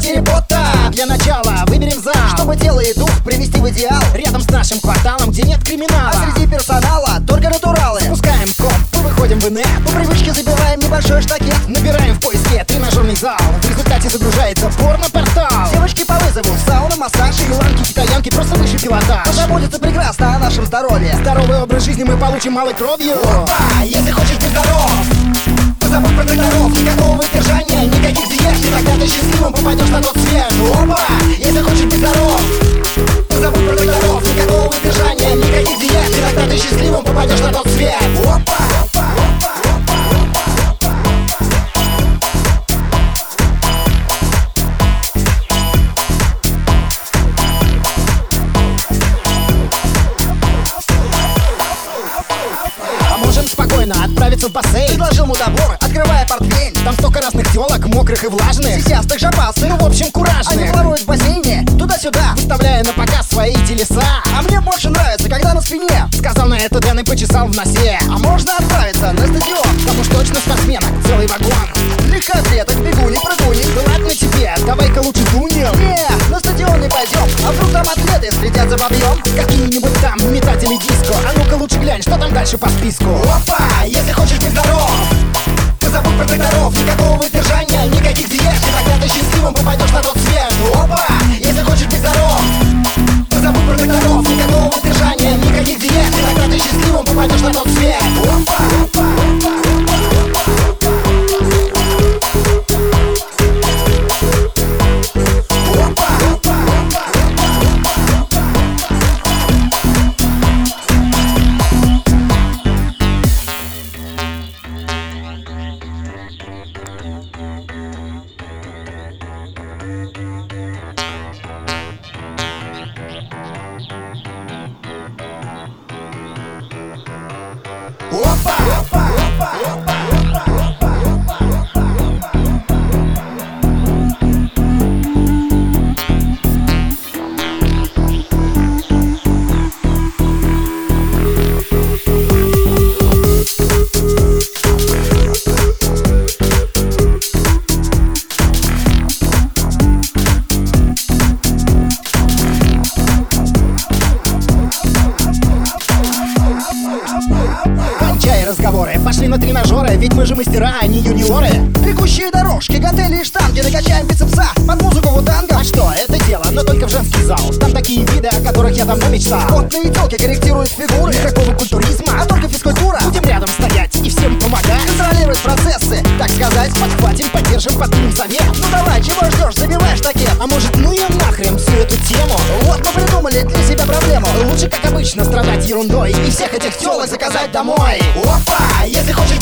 потери пота Для начала выберем зал. Чтобы тело и дух привести в идеал. Рядом с нашим кварталом, где нет криминала. А среди персонала только натуралы. Спускаем комп, выходим в инет По привычке забиваем небольшой штакет. Набираем в поиске тренажерный зал. В результате загружается порно-портал. Девочки по вызову, сауна, массаж Шри-ланки, китаянки, просто выше пилотаж Позаботиться прекрасно о нашем здоровье. Здоровый образ жизни мы получим малой кровью. Опа, если хочешь быть здоров Позабудь про докторов, никакого воздержания Никаких диет, и тогда ты счастливым попадешь на тот свет. Опа, если хочешь быть здоров отправиться в бассейн. Предложил мудобор, открывая портфель. Там столько разных телок, мокрых и влажных. Сисястых жопастых Ну, в общем, Они куражных плавают в бассейне, туда-сюда Выставляя на показ свои телеса. А мне больше нравится, когда на спине. Сказал на это Дэн и почесал в носе. А можно отправиться на стадион? Там уж точно спортсменок, целый вагон. Легкоатлеток, бегуни, прыгуни Да ладно тебе, давай-ка лучше дунем Не, пойдем А вдруг там атлеты следят за бабьем Какие-нибудь там метатели диско. А ну-ка лучше глянь, что там дальше по списку. Опа, если хочешь быть здоров Забудь про докторов, никакого воздержания Никаких диет, и тогда ты Опа, опа, пошли на тренажеры Ведь мы же мастера, а не юниоры. Бегущие дорожки, гантели и штанги Накачаем бицепса под музыку вутанга А что, это дело, но только в женский зал. Там такие виды, о которых я давно мечтал. Потные телки корректируют фигуры. Никакого культуризма, А только физкультура. Будем рядом всем Контролировать процессы, так сказать Подхватим, поддержим, подкинем совет Ну давай, чего ждешь, забивай штакет А может, ну ее нахрен всю эту тему? Вот мы придумали для себя проблему. Лучше, как обычно, страдать ерундой И всех этих телок заказать домой. Опа, если хочешь